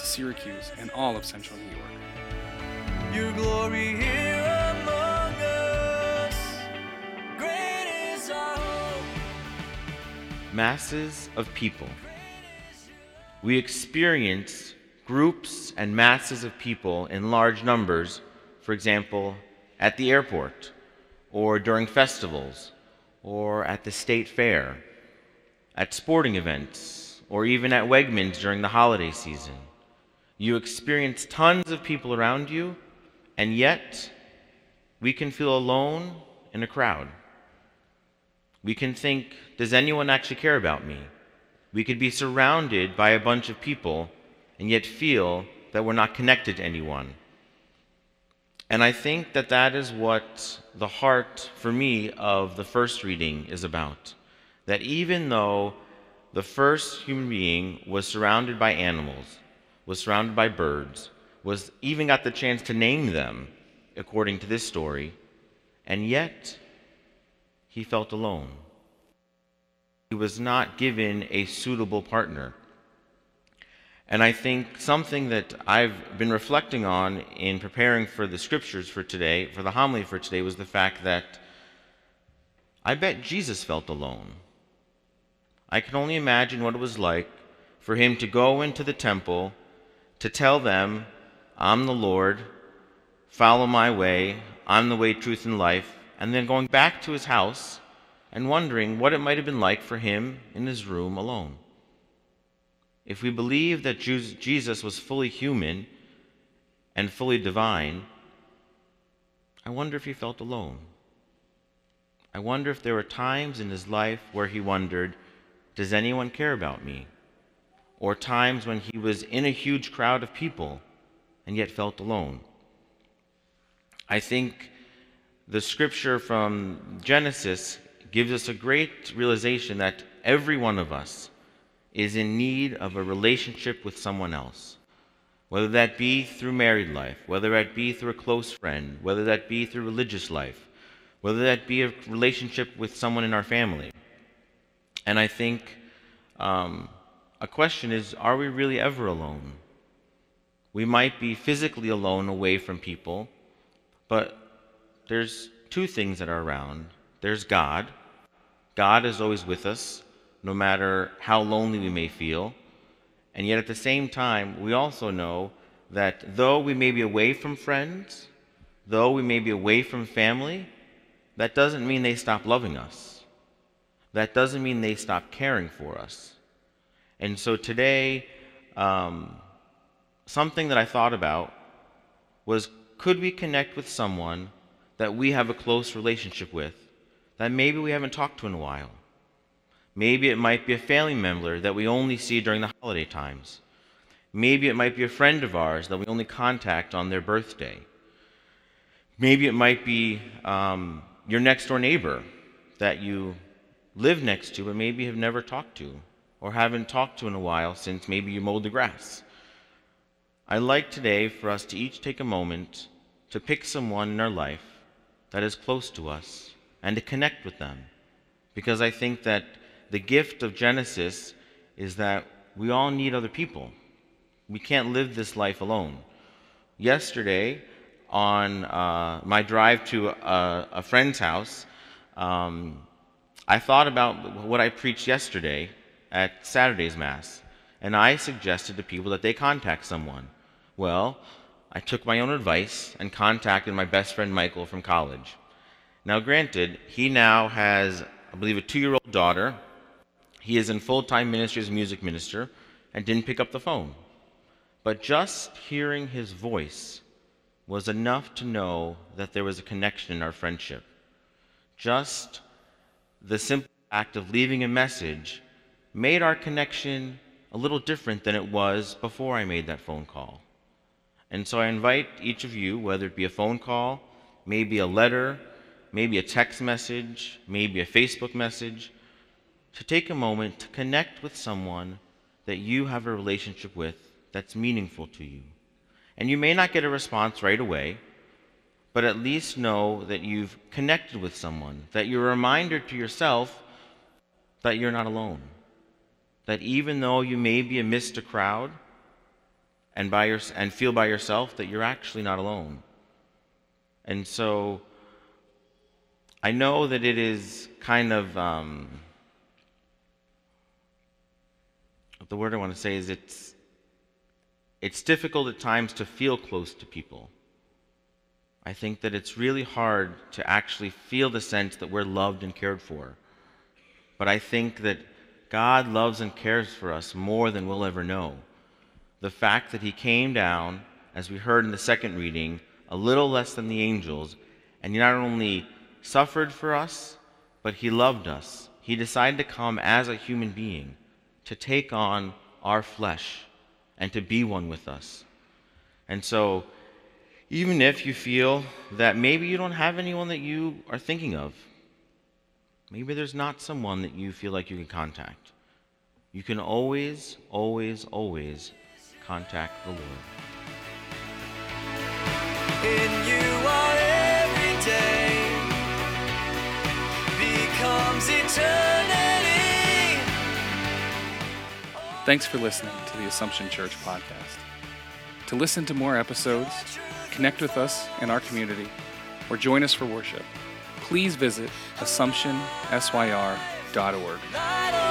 to Syracuse and all of central New York. Your glory here among us. Great is our hope. masses of people. We experience groups and masses of people in large numbers, for example, at the airport, or during festivals, or at the state fair, at sporting events, or even at Wegmans during the holiday season. You experience tons of people around you, and yet we can feel alone in a crowd. We can think, does anyone actually care about me? We could be surrounded by a bunch of people and yet feel that we're not connected to anyone. And I think that that is what the heart, for me, of the first reading is about. That even though the first human being was surrounded by animals, was surrounded by birds, was even got the chance to name them, according to this story, and yet he felt alone. He was not given a suitable partner. And I think something that I've been reflecting on in preparing for the scriptures for today, for the homily for today, was the fact that I bet Jesus felt alone. I can only imagine what it was like for him to go into the temple to tell them, I'm the Lord, follow my way, I'm the way, truth, and life, and then going back to his house and wondering what it might have been like for him in his room alone. If we believe that Jesus was fully human and fully divine, I wonder if he felt alone. I wonder if there were times in his life where he wondered, Does anyone care about me? Or times when he was in a huge crowd of people and yet felt alone. I think the scripture from Genesis gives us a great realization that every one of us is in need of a relationship with someone else. Whether that be through married life, whether that be through a close friend, whether that be through religious life, whether that be a relationship with someone in our family. And I think um, a question is are we really ever alone? We might be physically alone away from people, but there's two things that are around there's God. God is always with us, no matter how lonely we may feel. And yet at the same time, we also know that though we may be away from friends, though we may be away from family, that doesn't mean they stop loving us. That doesn't mean they stop caring for us. And so today, um, something that I thought about was could we connect with someone that we have a close relationship with that maybe we haven't talked to in a while? Maybe it might be a family member that we only see during the holiday times. Maybe it might be a friend of ours that we only contact on their birthday. Maybe it might be um, your next door neighbor that you live next to but maybe have never talked to or haven't talked to in a while since maybe you mowed the grass. I'd like today for us to each take a moment to pick someone in our life that is close to us and to connect with them. Because I think that the gift of Genesis is that we all need other people. We can't live this life alone. Yesterday, on uh, my drive to a, a friend's house, um, I thought about what I preached yesterday at Saturday's Mass, and I suggested to people that they contact someone. Well, I took my own advice and contacted my best friend Michael from college. Now, granted, he now has, I believe, a two year old daughter. He is in full time ministry as a music minister and didn't pick up the phone. But just hearing his voice was enough to know that there was a connection in our friendship. Just the simple act of leaving a message made our connection a little different than it was before I made that phone call. And so I invite each of you, whether it be a phone call, maybe a letter, maybe a text message, maybe a Facebook message, to take a moment to connect with someone that you have a relationship with that's meaningful to you. And you may not get a response right away, but at least know that you've connected with someone, that you're a reminder to yourself that you're not alone. That even though you may be amidst a crowd and, by your, and feel by yourself, that you're actually not alone. And so I know that it is kind of. Um, the word I want to say is it's it's difficult at times to feel close to people. I think that it's really hard to actually feel the sense that we're loved and cared for. But I think that God loves and cares for us more than we'll ever know. The fact that He came down, as we heard in the second reading, a little less than the angels, and He not only suffered for us, but He loved us. He decided to come as a human being to take on our flesh and to be one with us. And so, even if you feel that maybe you don't have anyone that you are thinking of, maybe there's not someone that you feel like you can contact, you can always, always, always contact the Lord. In you our every day becomes eternity. Thanks for listening to the Assumption Church podcast. To listen to more episodes, connect with us in our community, or join us for worship, please visit AssumptionSYR.org.